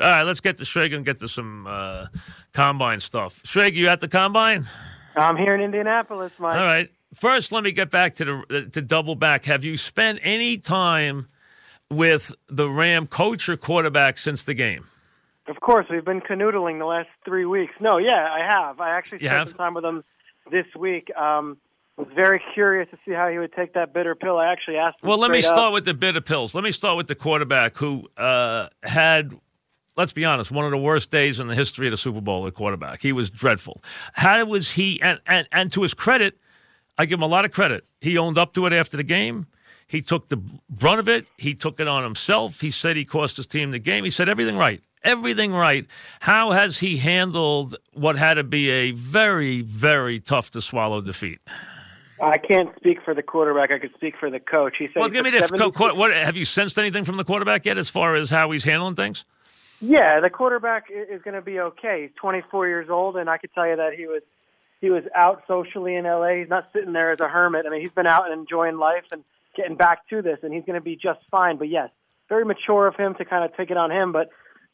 All right, let's get to Schrager and get to some uh, combine stuff. Schrager, you at the combine? I'm here in Indianapolis, Mike. All right. First, let me get back to the to double back. Have you spent any time with the Ram coach or quarterback since the game? Of course, we've been canoodling the last three weeks. No, yeah, I have. I actually You spent have? some time with him this week. Um, was very curious to see how he would take that bitter pill. I actually asked him. Well, let me straight up. start with the bitter pills. Let me start with the quarterback who uh, had, let's be honest, one of the worst days in the history of the Super Bowl at quarterback. He was dreadful. How was he? And, and, and to his credit, I give him a lot of credit. He owned up to it after the game. He took the brunt of it. He took it on himself. He said he cost his team the game. He said everything right. Everything right. How has he handled what had to be a very, very tough to swallow defeat? I can't speak for the quarterback. I could speak for the coach. He said. Well, he give me this. 76 Co- what, have you sensed anything from the quarterback yet as far as how he's handling things? Yeah, the quarterback is going to be okay. He's 24 years old, and I could tell you that he was he was out socially in LA. He's not sitting there as a hermit. I mean, he's been out and enjoying life and getting back to this, and he's going to be just fine. But yes, very mature of him to kind of take it on him. But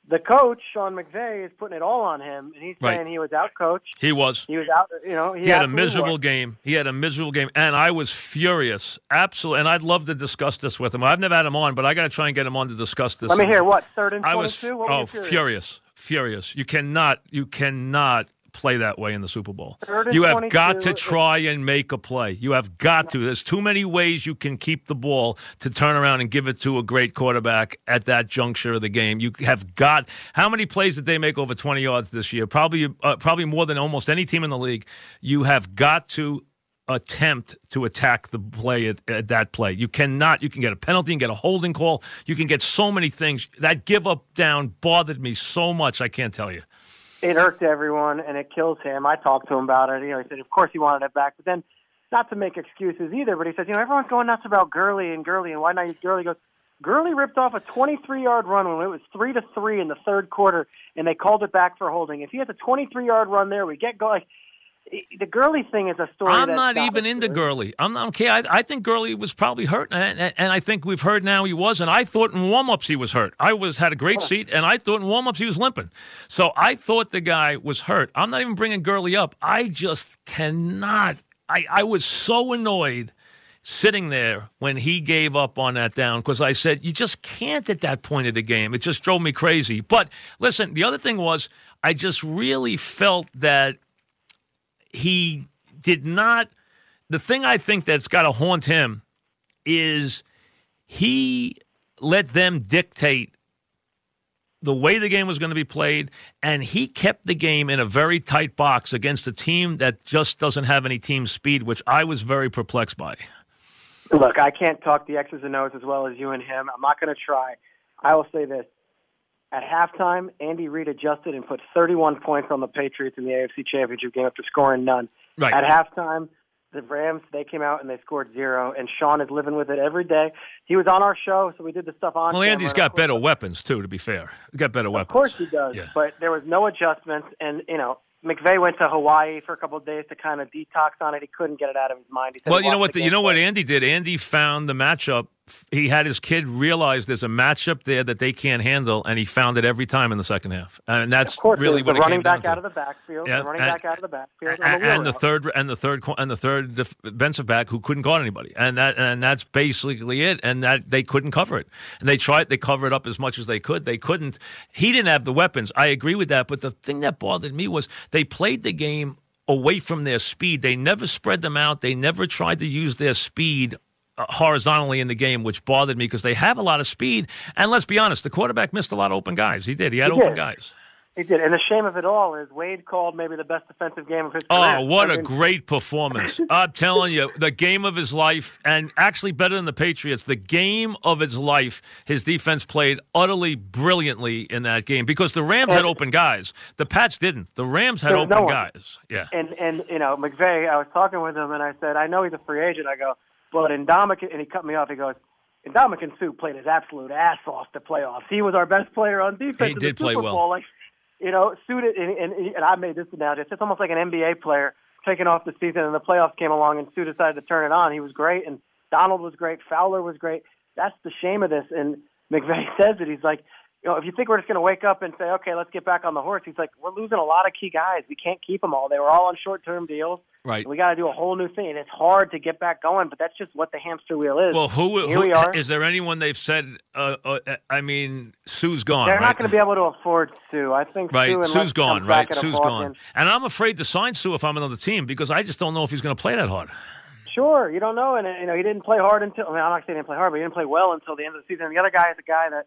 the coach, Sean McVay, is putting it all on him, and he's Right. saying he was out coached. He was. He was out. You know, he, He had a miserable was. game. He had a miserable game, and I was furious. Absolutely, and I'd love to discuss this with him. I've never had him on, but I got to try and get him on to discuss this. Let me hear what third and I 22. was what oh furious? furious, furious. You cannot, you cannot play that way in the Super Bowl. You have got to try and make a play. You have got to. There's too many ways you can keep the ball to turn around and give it to a great quarterback at that juncture of the game. You have got. How many plays did they make over 20 yards this year? Probably, uh, probably more than almost any team in the league. You have got to attempt to attack the play at, at that play. You cannot. You can get a penalty, and get a holding call, you can get so many things. That give up down bothered me so much. I can't tell you. It irked everyone and it kills him. I talked to him about it. You know, he said, of course he wanted it back, but then not to make excuses either. But he says, you know, everyone's going nuts about Gurley and Gurley and why not use Gurley? He goes, Gurley ripped off a 23-yard run when it was three to three in the third quarter, and they called it back for holding. If he had a 23-yard run there, we get going. The Gurley thing is a story. I'm not even into good. Gurley. I'm not okay. I, I think Gurley was probably hurt, and, and, and I think we've heard now he was. And I thought in warm-ups he was hurt. I was had a great seat, and I thought in warm-ups he was limping. So I thought the guy was hurt. I'm not even bringing Gurley up. I just cannot. I, I was so annoyed sitting there when he gave up on that down because I said, you just can't at that point of the game. It just drove me crazy. But listen, the other thing was, I just really felt that he did not. The thing I think that's got to haunt him is he let them dictate the way the game was going to be played, and he kept the game in a very tight box against a team that just doesn't have any team speed, which I was very perplexed by. Look, I can't talk the X's and O's as well as you and him. I'm not going to try. I will say this. At halftime, Andy Reid adjusted and put 31 points on the Patriots in the AFC Championship game after scoring none. Right. At halftime, the Rams, they came out and they scored zero, and Sean is living with it every day. He was on our show, so we did the stuff on Well, Andy's and got better weapons too. To be fair, He's got better weapons. Of course he does, Yeah. but there was no adjustments, and, you know, McVay went to Hawaii for a couple of days to kind of detox on it. He couldn't get it out of his mind. He said Well, you know what? The, you know what. Andy did. Andy found the matchup. He had his kid realize there's a matchup there that they can't handle, and he found it every time in the second half. And that's Of course, really what the it running came back out to. of the backfield, Yeah, the running and- back out of the backfield, and, and, the, the third and the third and the third defensive back who couldn't guard anybody, and that and that's basically it. And that they couldn't cover it, and they tried they cover it up as much as they could. They couldn't. He didn't have the weapons. I agree with that. But the thing that bothered me was they played the game away from their speed. They never spread them out. They never tried to use their speed. Horizontally in the game, which bothered me because they have a lot of speed. And let's be honest, the quarterback missed a lot of open guys. He did. He had He open did. guys. He did, and the shame of it all is Wade called maybe the best defensive game of his oh, career. Oh, what I a mean, great performance. I'm telling you, the game of his life, and actually better than the Patriots, the game of his life, his defense played utterly brilliantly in that game because the Rams had open guys. The Pats didn't. The Rams had open no guys. Yeah. And and you know McVay, I was talking with him, and I said, I know he's a free agent. I go, but Ndamukong, and he cut me off. He goes, Ndamukong Suh played his absolute ass off the playoffs. He was our best player on defense. He in did the play Super well. Bowl. Like, you know, suited, and, and, and I made this analogy. It's almost like an NBA player taking off the season, and the playoffs came along, and Suh decided to turn it on. He was great, and Donald was great. Fowler was great. That's the shame of this. And McVay says it. He's like, you know, if you think we're just going to wake up and say, okay, let's get back on the horse, he's like, we're losing a lot of key guys. We can't keep them all. They were all on short-term deals. Right. We got to do a whole new thing. And it's hard to get back going, but that's just what the hamster wheel is. Well, who, Here who we are. is there anyone they've said? Uh, uh, I mean, Suh's gone. They're right? not going to be able to afford Suh. I think Right, Suh Suh's gone. Right, Suh's gone, and I'm afraid to sign Suh if I'm another team because I just don't know if he's going to play that hard. Sure, you don't know, and you know he didn't play hard until. I mean, I'm not saying he didn't play hard, but he didn't play well until the end of the season. And the other guy is a guy that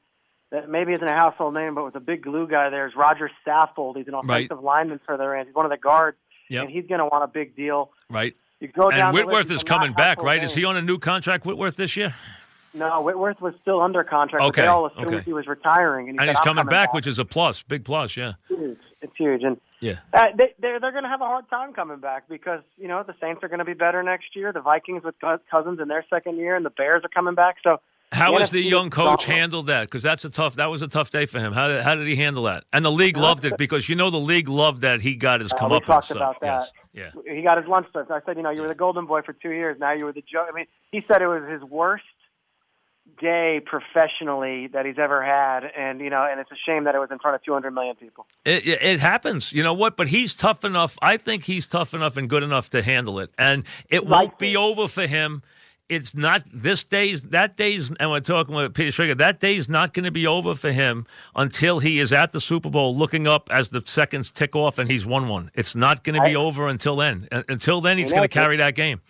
that maybe isn't a household name, but was a big glue guy. there is Roger Saffold. He's an Right. offensive lineman for the Rams. He's one of the guards, Yep. and he's going to want a big deal. Right, You go down and the Whitworth is coming back. Right, is he on a new contract? Whitworth this year, No, Whitworth was still under contract. Okay, they all assumed okay. he was retiring, and, he and said, he's "I'm coming back, back, which is a plus, big plus. Yeah, it's huge. It's huge, and yeah. Uh, they, they're they're going to have a hard time coming back because you know the Saints are going to be better next year. The Vikings with Cousins in their second year, and the Bears are coming back. So How has the young coach handled that? Because that's a tough. That was a tough day for him. How did, how did he handle that? And the league loved it because you know the league loved that he got his Uh, come we up. talked about that. Yes. Yeah. he got his lunch served. I said, you know, you were the golden boy for two years. Now you were the joke. I mean, he said it was his worst day professionally that he's ever had, and you know, and it's a shame that it was in front of 200 million people. It, it, happens. You know what? But he's tough enough. I think he's tough enough and good enough to handle it. And it won't be it. over for him. It's not this day's that day's and we're talking with Peter Schrager, that day's not going to be over for him until he is at the Super Bowl looking up as the seconds tick off and he's won one. It's not going to be I- over until then. Uh, Until then he's going to carry that game.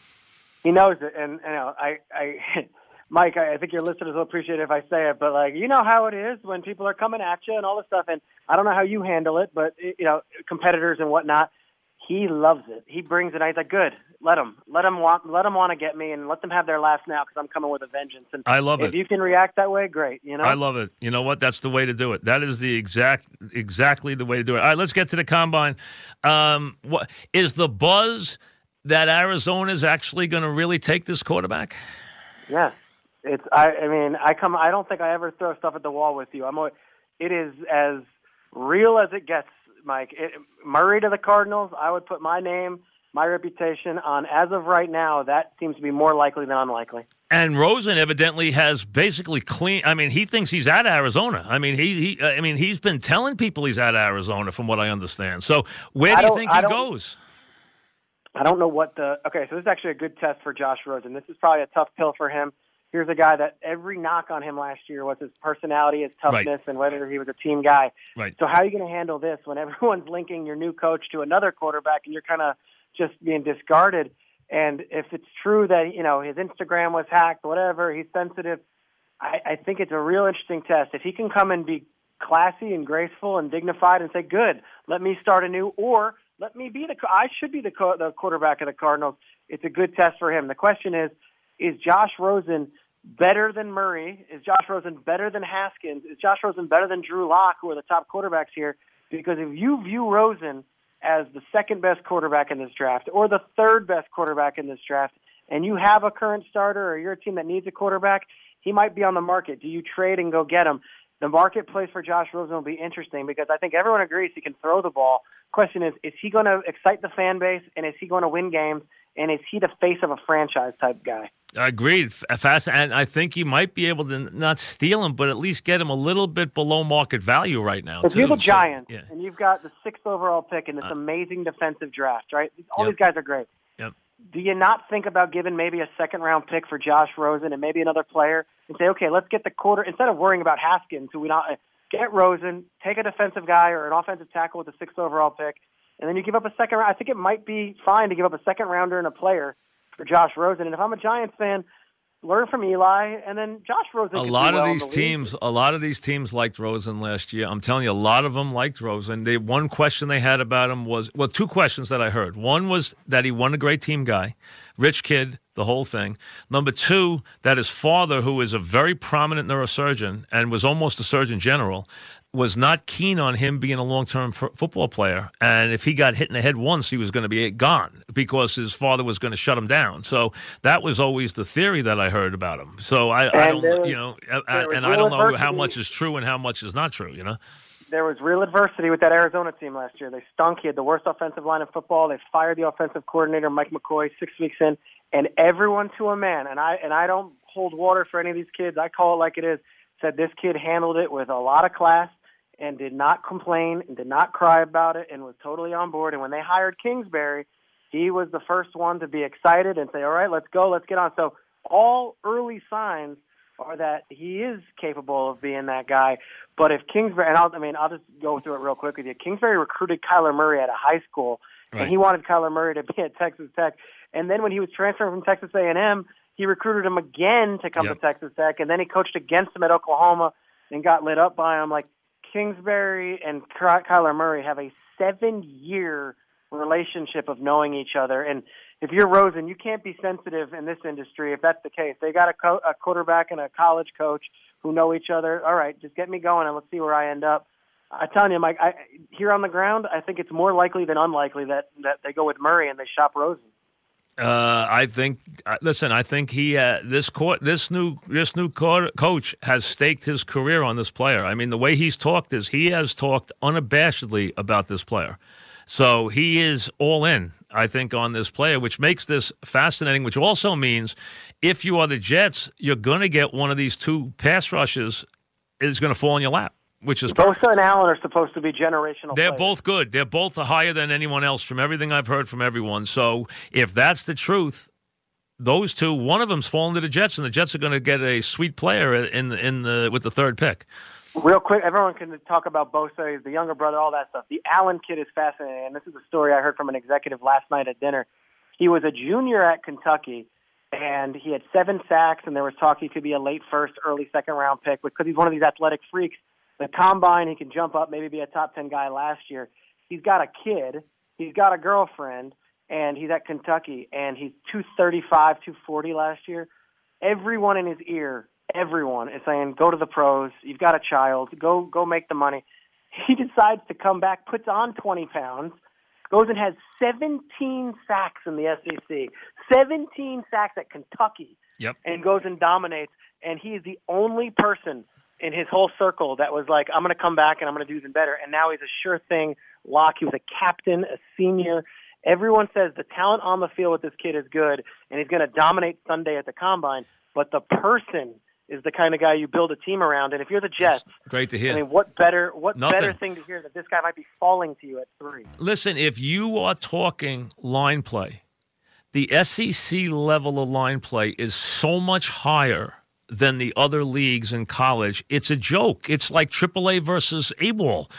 He knows it, and you know, I, I, Mike, I, I think your listeners will appreciate it if I say it, but like, you know how it is when people are coming at you and all this stuff, and I don't know how you handle it, but you know, competitors and whatnot. He loves it. He brings it. He's like, good. Let them, let them want, let them want to get me, and let them have their last now because I'm coming with a vengeance. And I love if it. you can react that way, great. You know, I love it. You know what? That's the way to do it. That is the exact, exactly the way to do it. All right, let's get to the combine. Um, what is the buzz that Arizona is actually going to really take this quarterback? Yes, it's. I. I mean, I come. I don't think I ever throw stuff at the wall with you. I'm. always- It is as real as it gets, Mike. It, Murray to the Cardinals. I would put my name, my reputation on. As of right now, that seems to be more likely than unlikely. And Rosen evidently has basically clean. I mean, he thinks he's at Arizona. I mean, he, he uh, I mean, he's been telling people he's at Arizona, from what I understand. So, where do you think I he goes? I don't know what the. Okay, so this is actually a good test for Josh Rosen. This is probably a tough pill for him. Here's a guy that every knock on him last year was his personality, his Right. toughness, and whether he was a team guy. Right. So how are you going to handle this when everyone's linking your new coach to another quarterback and you're kind of just being discarded? And if it's true that you know his Instagram was hacked, whatever, he's sensitive. I, I think it's a real interesting test. If he can come and be classy and graceful and dignified and say, "Good, let me start anew," or let me be the I should be the co- the quarterback of the Cardinals. It's a good test for him. The question is, is Josh Rosen better than Murray? Is Josh Rosen better than Haskins? Is Josh Rosen better than Drew Lock, who are the top quarterbacks here? Because if you view Rosen as the second best quarterback in this draft or the third best quarterback in this draft, and you have a current starter or you're a team that needs a quarterback, he might be on the market. Do you trade and go get him? The marketplace for Josh Rosen will be interesting because I think everyone agrees he can throw the ball. Question is, is he going to excite the fan base and is he going to win games and is he the face of a franchise type guy? I agreed. Fast, and I think he might be able to not steal him, but at least get him a little bit below market value right now. If too. you're the So, Giants yeah. and you've got the sixth overall pick in this Uh, amazing defensive draft, right? All Yep. these guys are great. Yep. Do you not think about giving maybe a second round pick for Josh Rosen and maybe another player and say, okay, let's get the quarter instead of worrying about Haskins, who we not get Rosen, take a defensive guy or an offensive tackle with the sixth overall pick, and then you give up a second round. I think it might be fine to give up a second rounder and a player for Josh Rosen. And if I'm a Giants fan, learn from Eli, and then Josh Rosen. a lot of well these the league. teams, a lot of these teams liked Rosen last year. I'm telling you, a lot of them liked Rosen. They one question they had about him was well, two questions that I heard. One was that he won a great team guy, rich kid, the whole thing. Number two, that his father, who is a very prominent neurosurgeon and was almost a surgeon general, was not keen on him being a long-term f- football player. And if he got hit in the head once, he was going to be gone because his father was going to shut him down. So that was always the theory that I heard about him. So I, I don't, was- you know, I- and I don't know how much is true and how much is not true. You know, there was real adversity with that Arizona team last year. They stunk. He had the worst offensive line in football. They fired the offensive coordinator, Mike McCoy, six weeks in, and everyone to a man. And I and I don't hold water for any of these kids. I call it like it is. said this kid handled it with a lot of class and did not complain and did not cry about it and was totally on board. And when they hired Kingsbury, he was the first one to be excited and say, "All right, let's go, let's get on." So all early signs are that he is capable of being that guy. But if Kingsbury, and I'll, I mean, I'll just go through it real quick with you. Kingsbury recruited Kyler Murray at a high school, right. and he wanted Kyler Murray to be at Texas Tech. And then when he was transferring from Texas A&M, he recruited him again to come yep. to Texas Tech, and then he coached against him at Oklahoma and got lit up by him. Like Kingsbury and Kyler Murray have a seven-year relationship of knowing each other, and if you're Rosen, you can't be sensitive in this industry if that's the case. They got a, co- a quarterback and a college coach who know each other. All right, just get me going and let's see where I end up. I tell you, Mike, I, here on the ground, I think it's more likely than unlikely that that they go with Murray and they shop Rosen. Uh, I think. Uh, listen, I think he uh, this court this new this new co- coach has staked his career on this player. I mean, the way he's talked is he has talked unabashedly about this player, so he is all in. I think, on this player, which makes this fascinating, which also means if you are the Jets, you're going to get one of these two pass rushes is going to fall in your lap. Which is both and Allen are supposed to be generational. They're players. both good. They're both higher than anyone else from everything I've heard from everyone. So if that's the truth, those two, one of them's falling to the Jets, and the Jets are going to get a sweet player in in the with the third pick. Real quick, everyone can talk about Bosa, He's the younger brother, all that stuff. The Allen kid is fascinating, and this is a story I heard from an executive last night at dinner. He was a junior at Kentucky, and he had seven sacks, and there was talk he could be a late first, early second round pick because he's one of these athletic freaks. The combine, he can jump up, maybe be a top ten guy last year. He's got a kid, he's got a girlfriend, and he's at Kentucky, and he's 235, 240 last year. Everyone in his ear everyone is saying, "Go to the pros. You've got a child. Go go make the money." He decides to come back, puts on 20 pounds, goes and has 17 sacks in the SEC, 17 sacks at Kentucky, yep. and goes and dominates. And he is the only person in his whole circle that was like, "I'm going to come back and I'm going to do even better." And now he's a sure thing lock. He was a captain, a senior. Everyone says the talent on the field with this kid is good, and he's going to dominate Sunday at the combine. But the person is the kind of guy you build a team around. And if you're the Jets, That's great to hear. I mean, what better what Nothing. better thing to hear that this guy might be falling to you at three? Listen, if you are talking line play, the SEC level of line play is so much higher than the other leagues in college. It's a joke. It's like AAA versus A ball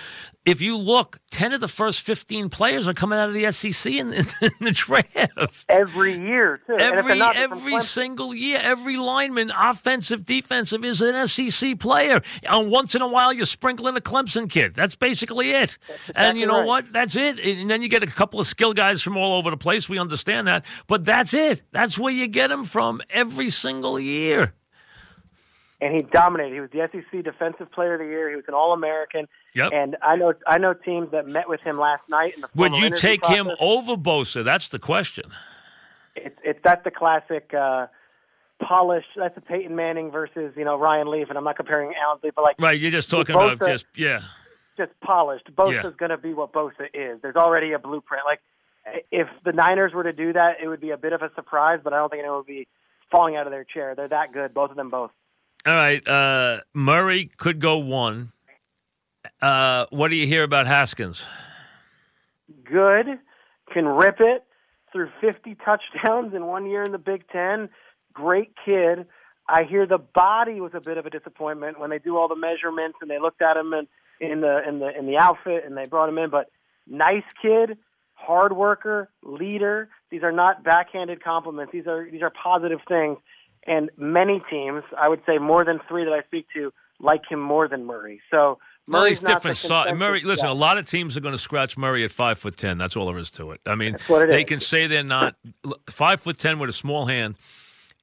if you look, 10 of the first 15 players are coming out of the SEC in, in, in the draft. Every year, too. Every, every single year, every lineman, offensive, defensive, is an SEC player. And once in a while, you sprinkle in a Clemson kid. That's basically it. Exactly and you know right. what? That's it. And then you get a couple of skill guys from all over the place. We understand that. But that's it. That's where you get them from every single year. And he dominated. He was the SEC Defensive Player of the Year. He was an All American. Yep. And I know I know teams that met with him last night. In the Would you take process. him over Bosa? That's the question. It's it's that's the classic uh, polish. That's the Peyton Manning versus you know Ryan Leaf, and I'm not comparing Allen Leaf, but like Right, you're just talking Bosa, about just yeah. just polished. Bosa's Yeah. going to be what Bosa is. There's already a blueprint. Like if the Niners were to do that, it would be a bit of a surprise, but I don't think anyone would be falling out of their chair. They're that good, both of them both. All right, uh, Murray could go one. Uh, what do you hear about Haskins? Good, can rip it through 50 touchdowns in one year in the Big Ten. Great kid. I hear the body was a bit of a disappointment when they do all the measurements and they looked at him in, in the in the in the outfit and they brought him in. But nice kid, hard worker, leader. These are not backhanded compliments. These are these are positive things. And many teams, I would say more than three that I speak to, like him more than Murray. So Murray's different. So, Murray, listen, guy. a lot of teams are going to scratch Murray at five foot ten. That's all there is to it. I mean, it they is. can say they're not five foot ten with a small hand.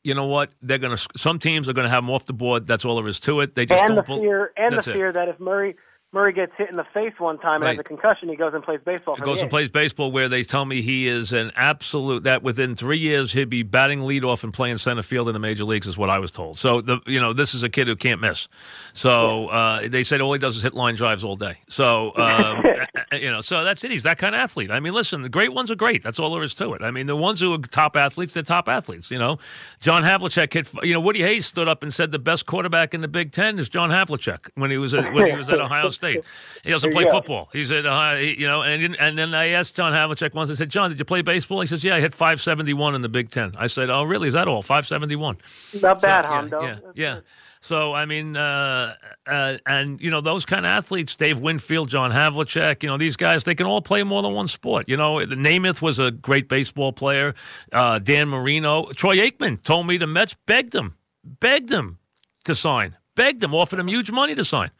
You know what? They're going to. Some teams are going to have him off the board. That's all there is to it. They just and the fear and the That's it. fear that if Murray Murray gets hit in the face one time and has a concussion, he goes and plays baseball. For goes and plays baseball where they tell me he is an absolute that within three years he'd be batting leadoff and playing center field in the major leagues is what I was told. So the you know this is a kid who can't miss. So uh, they said all he does is hit line drives all day. So um, You know, so that's it. He's that kind of athlete. I mean, listen, the great ones are great. That's all there is to it. I mean, the ones who are top athletes, they're top athletes. You know, John Havlicek hit. You know, Woody Hayes stood up and said the best quarterback in the Big Ten is John Havlicek when he was at when he was at Ohio State. He doesn't play Yeah. football. He's at Ohio. he- You know, and and then I asked John Havlicek once. I said, John, did you play baseball? He says, Yeah, I hit 571 in the Big Ten. I said, Oh, really? Is that all? 571. Not bad, So, Hondo. yeah, yeah, yeah. So I mean, uh, uh, and you know those kind of athletes, Dave Winfield, John Havlicek, you know these guys, they can all play more than one sport. You know, Namath was a great baseball player. Uh, Dan Marino, Troy Aikman told me the Mets begged him, begged him to sign, begged him, offered him huge money to sign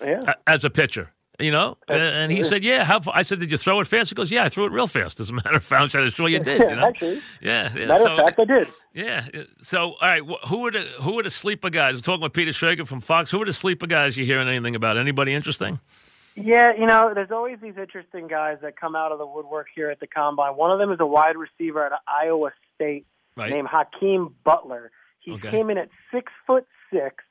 Yeah. as a pitcher. You know, and he said, "Yeah." How? fa-" I said, "Did you throw it fast?" He goes, "Yeah, I threw it real fast." As a matter of fact, I said, "Sure you did." You know, Actually, yeah. yeah. matter So- of fact, I did. yeah. So, all right. wh- Who are the who are the sleeper guys? We're talking with Peter Schrager from Fox. Who are the sleeper guys you hearing anything about? Anybody interesting? Yeah, you know, there's always these interesting guys that come out of the woodwork here at the combine. One of them is a wide receiver at Iowa State Right. named Hakeem Butler. He Okay. came in at six foot six,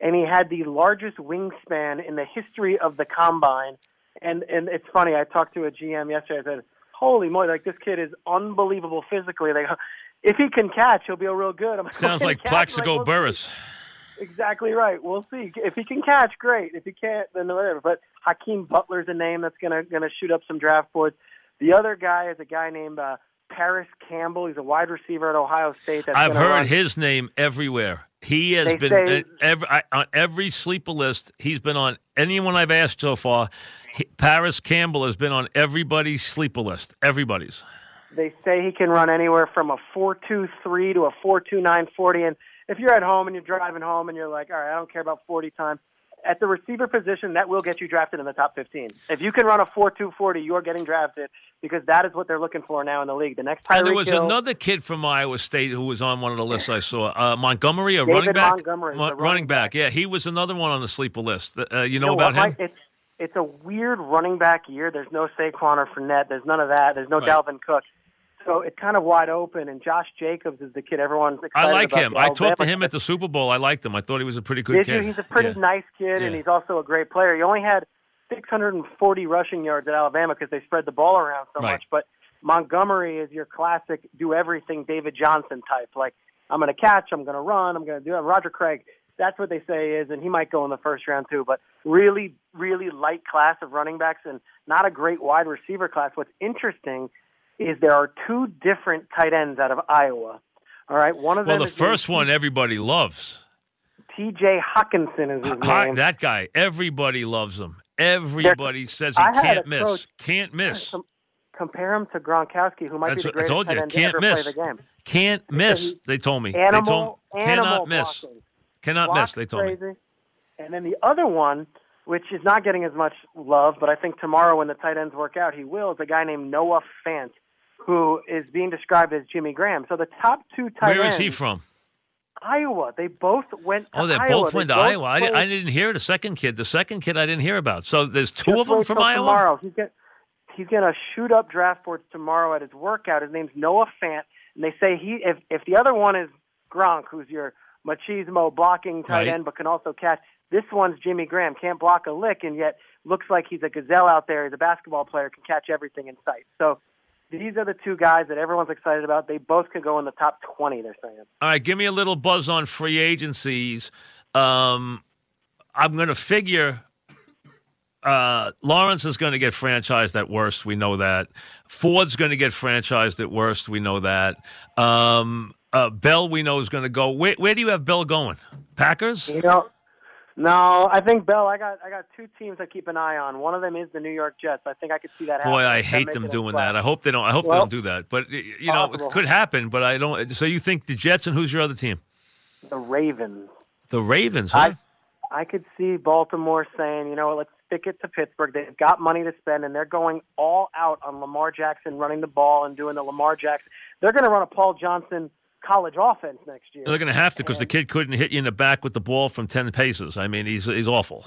and he had the largest wingspan in the history of the combine. And and it's funny. I talked to a GM yesterday. I said, "Holy moly! Like this kid is unbelievable physically. They go, if he can catch, he'll be a real good." I'm like, Sounds like catch." I'm Plaxico "We'll see." Burress. Exactly right. We'll see. If he can catch, great. If he can't, then whatever. But Hakeem Butler's a name that's gonna gonna shoot up some draft boards. The other guy is a guy named uh, Parris Campbell. He's a wide receiver at Ohio State. I've heard run- his name everywhere. He has They been say- every, I, on every sleeper list. He's been on anyone I've asked so far. He, Parris Campbell has been on everybody's sleeper list. Everybody's. They say he can run anywhere from a four two three to a four two nine forty. And if you're at home and you're driving home and you're like, all right, I don't care about forty time. At the receiver position, that will get you drafted in the top 15. If you can run a 4.240, you're getting drafted because that is what they're looking for now in the league. The next Tyreek and there was Hill, another kid from Iowa State who was on one of the lists I saw. Uh, Montgomery, a David running back. Montgomery, Mo- the running back. Yeah, he was another one on the sleeper list. Uh, you know, know about what, him? It's it's a weird running back year. There's no Saquon or Fournette. There's none of that. There's no Right. Dalvin Cook. So it's kind of wide open. And Josh Jacobs is the kid everyone's excited I like about. him. I talked to him at the Super Bowl. I liked him. I thought he was a pretty good Did kid. you? He's a pretty Yeah. nice kid, and he's also a great player. He only had 640 rushing yards at Alabama because they spread the ball around so Right. much. But Montgomery is your classic do everything David Johnson type. Like I'm going to catch, I'm going to run, I'm going to do it. Roger Craig. That's what they say is, and he might go in the first round too. But really, really light class of running backs, and not a great wide receiver class. What's interesting is there are two different tight ends out of Iowa. All right, one of Well, them the is first one everybody loves. T.J. Hockenson is his Hi- name. that guy. Everybody loves him. Everybody says he I can't miss. coach- Can't miss. Compare him to Gronkowski, who might That's be the greatest you. tight end to Can't miss. play the game. Can't miss. he- They told me. they Animal, told animal cannot miss. blocking. Cannot Block's miss. They told me. And then the other one, which is not getting as much love, but I think tomorrow when the tight ends work out, he will, is a guy named Noah Fant, who is being described as Jimmy Graham. So the top two tight Where ends, is he from? Iowa. They both went to Oh, they Iowa. both went to both Iowa. I, di- I didn't hear the second kid. The second kid I didn't hear about. So there's two Just of them from Iowa. Tomorrow, he's going to shoot up draft boards tomorrow at his workout. His name's Noah Fant, and they say he if if the other one is Gronk, who's your machismo blocking tight Right. end, but can also catch. This one's Jimmy Graham, can't block a lick, and yet looks like he's a gazelle out there. He's a basketball player, can catch everything in sight. So. These are the two guys that everyone's excited about. They both could go in the top 20, they're saying. All right, give me a little buzz on free agencies. Um, I'm going to figure uh, Lawrence is going to get franchised at worst. We know that. Ford's going to get franchised at worst. We know that. Um, uh, Bell, we know, is going to go. Where, where do you have Bell going? Packers? You know, no, I think Bell. I got I got two teams I keep an eye on. One of them is the New York Jets. I think I could see that happen. Boy, I hate them doing that. I hope they don't. I hope they don't do that. But you know, possible. it could happen. But I don't. So you think the Jets and who's your other team? The Ravens. The Ravens, huh? I I could see Baltimore saying, you know, what, let's stick it to Pittsburgh. They've got money to spend, and they're going all out on Lamar Jackson running the ball and doing the Lamar Jackson. They're going to run a Paul Johnson college offense next year. They're going to have to because the kid couldn't hit you in the back with the ball from ten paces. I mean, he's he's awful.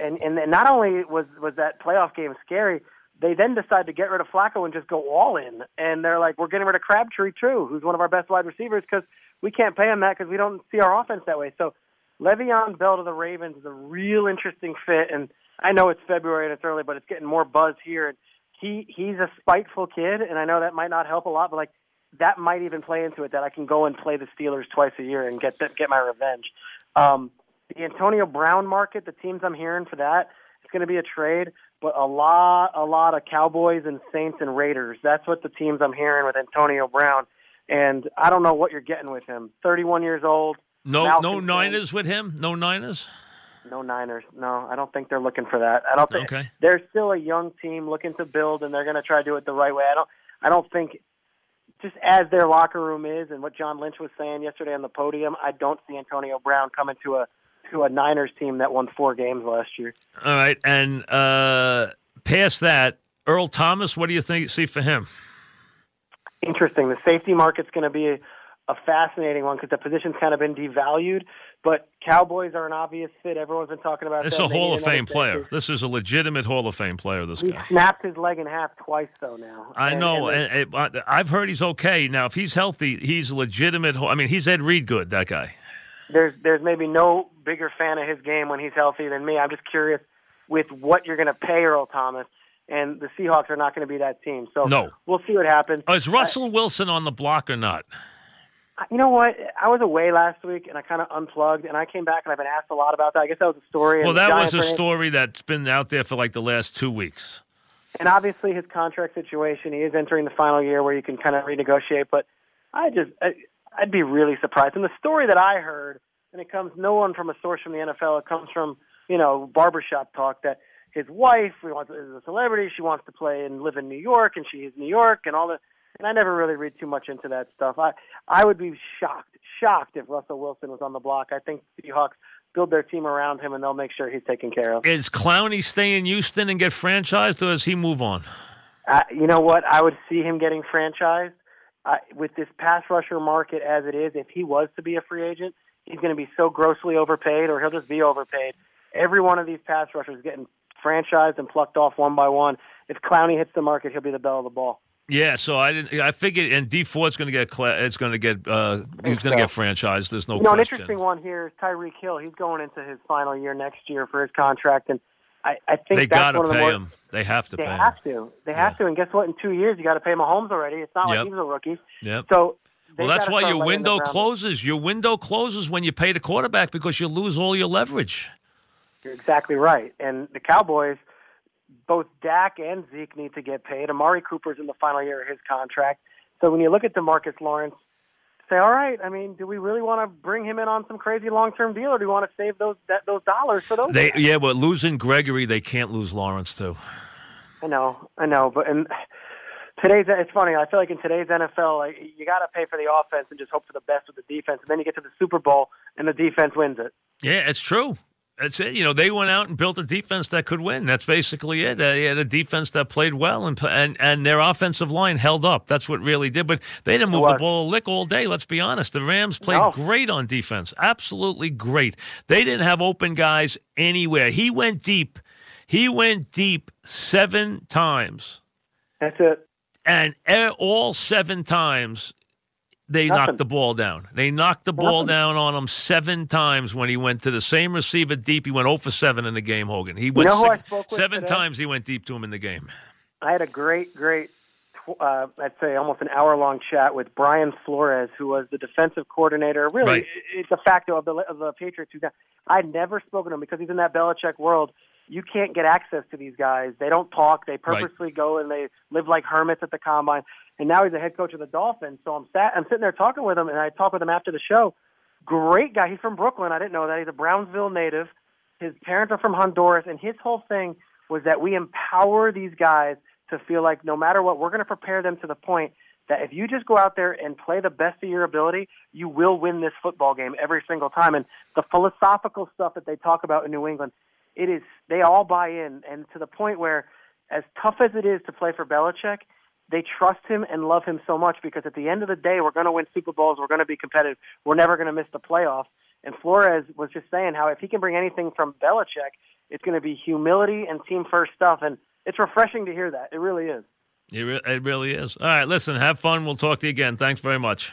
and and not only was was that playoff game scary, they then decided to get rid of Flacco and just go all in. And they're like, we're getting rid of Crabtree too, who's one of our best wide receivers, because we can't pay him that because we don't see our offense that way. So Le'Veon Bell to the Ravens is a real interesting fit, and I know it's February and it's early, but it's getting more buzz here. And he he's a spiteful kid, and I know that might not help a lot, but like that might even play into it that I can go and play the Steelers twice a year and get the, get my revenge. Um, the Antonio Brown market, the teams I'm hearing for that, it's going to be a trade, but a lot a lot of Cowboys and Saints and Raiders. That's what the teams I'm hearing with Antonio Brown. And I don't know what you're getting with him. 31 years old. No, no Niners with him. No Niners. No Niners. No, I don't think they're looking for that. I don't think okay. they're still a young team looking to build, and they're going to try to do it the right way. I don't. I don't think just as their locker room is, and what John Lynch was saying yesterday on the podium, I don't see Antonio Brown coming to a to a Niners team that won four games last year. All right, and uh, past that, Earl Thomas. What do you think? See for him? Interesting. The safety market's going to be a, fascinating one because the position's kind of been devalued. But Cowboys are an obvious fit. Everyone's been talking about. This is a Hall of Fame player. This is a legitimate Hall of Fame player. This he guy snapped his leg in half twice, though. Now I and, know, and, and, I've heard he's okay. Now, if he's healthy, he's legitimate. I mean, he's Ed Reed good. That guy. There's there's maybe no bigger fan of his game when he's healthy than me. I'm just curious with what you're going to pay Earl Thomas. And the Seahawks are not going to be that team. So no. we'll see what happens. Is Russell Wilson on the block or not? You know what? I was away last week and I kind of unplugged, and I came back and I've been asked a lot about that. I guess that was a story. Well, that was a story that's been out there for like the last two weeks. And obviously, his contract situation, he is entering the final year where you can kind of renegotiate. But I just, I, I'd be really surprised. And the story that I heard, and it comes no one from a source from the NFL, it comes from you know barbershop talk that his wife wants is a celebrity, she wants to play and live in New York, and she is New York, and all that and I never really read too much into that stuff. I I would be shocked, shocked if Russell Wilson was on the block. I think Seahawks build their team around him, and they'll make sure he's taken care of. Is Clowney stay in Houston and get franchised, or does he move on? Uh, you know what? I would see him getting franchised. Uh, with this pass rusher market as it is, if he was to be a free agent, he's going to be so grossly overpaid, or he'll just be overpaid. Every one of these pass rushers getting franchised and plucked off one by one. If Clowney hits the market, he'll be the belle of the ball. Yeah, so I didn't. I figured, and Dee Ford's going to get. It's going to get. Uh, he's going to get franchised. There's no. You know, question. an interesting one here is Tyreek Hill. He's going into his final year next year for his contract, and I, I think they got to pay more, him. They have to they pay. Have him. to. They yeah. have to. And guess what? In two years, you got to pay Mahomes already. It's not yep. like he's a rookie. Yep. So. Well, that's why your window closes. Your window closes when you pay the quarterback because you lose all your leverage. You're exactly right. And the Cowboys both Dak and Zeke need to get paid. Amari Cooper's in the final year of his contract. So when you look at Demarcus Lawrence, say, all right, I mean, do we really want to bring him in on some crazy long-term deal, or do we want to save those that, those dollars for those? They, guys? yeah, but losing Gregory, they can't lose Lawrence too. I know, I know, but and today's it's funny. I feel like in today's NFL, like, you got to pay for the offense and just hope for the best with the defense, and then you get to the Super Bowl and the defense wins it. Yeah, it's true. That's it. You know, they went out and built a defense that could win. That's basically it. They had a defense that played well, and and and their offensive line held up. That's what really did. But they didn't move the ball a lick all day. Let's be honest. The Rams played no. great on defense, absolutely great. They didn't have open guys anywhere. He went deep. He went deep seven times. That's it. And all seven times, they Nothing. knocked the ball down. They knocked the ball down on him seven times when he went to the same receiver deep. He went 0 for 7 in the game, Hogan. He went you know six, seven times he went deep to him in the game. I had a great, great, uh, I'd say almost an hour long chat with Brian Flores, who was the defensive coordinator. Really, right. it's a facto of the, of the Patriots. I'd never spoken to him because he's in that Belichick world you can't get access to these guys. They don't talk. They purposely right. go and they live like hermits at the combine and now he's the head coach of the Dolphins. So I'm sat, I'm sitting there talking with him, and I talk with him after the show. Great guy. He's from Brooklyn. I didn't know that. He's a Brownsville native. His parents are from Honduras, and his whole thing was that we empower these guys to feel like no matter what, we're going to prepare them to the point that if you just go out there and play the best of your ability, you will win this football game every single time. And the philosophical stuff that they talk about in New England, it is they all buy in, and to the point where, as tough as it is to play for Belichick, they trust him and love him so much because at the end of the day, we're going to win Super Bowls. We're going to be competitive. We're never going to miss the playoffs. And Flores was just saying how if he can bring anything from Belichick, it's going to be humility and team first stuff. And it's refreshing to hear that. It really is. It, re- it really is. All right, listen, have fun. We'll talk to you again. Thanks very much.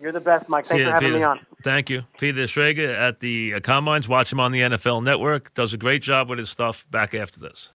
You're the best, Mike. Thanks See for having Peter. me on. Thank you. Peter Schrager at the uh, Combines. Watch him on the NFL Network. Does a great job with his stuff. Back after this.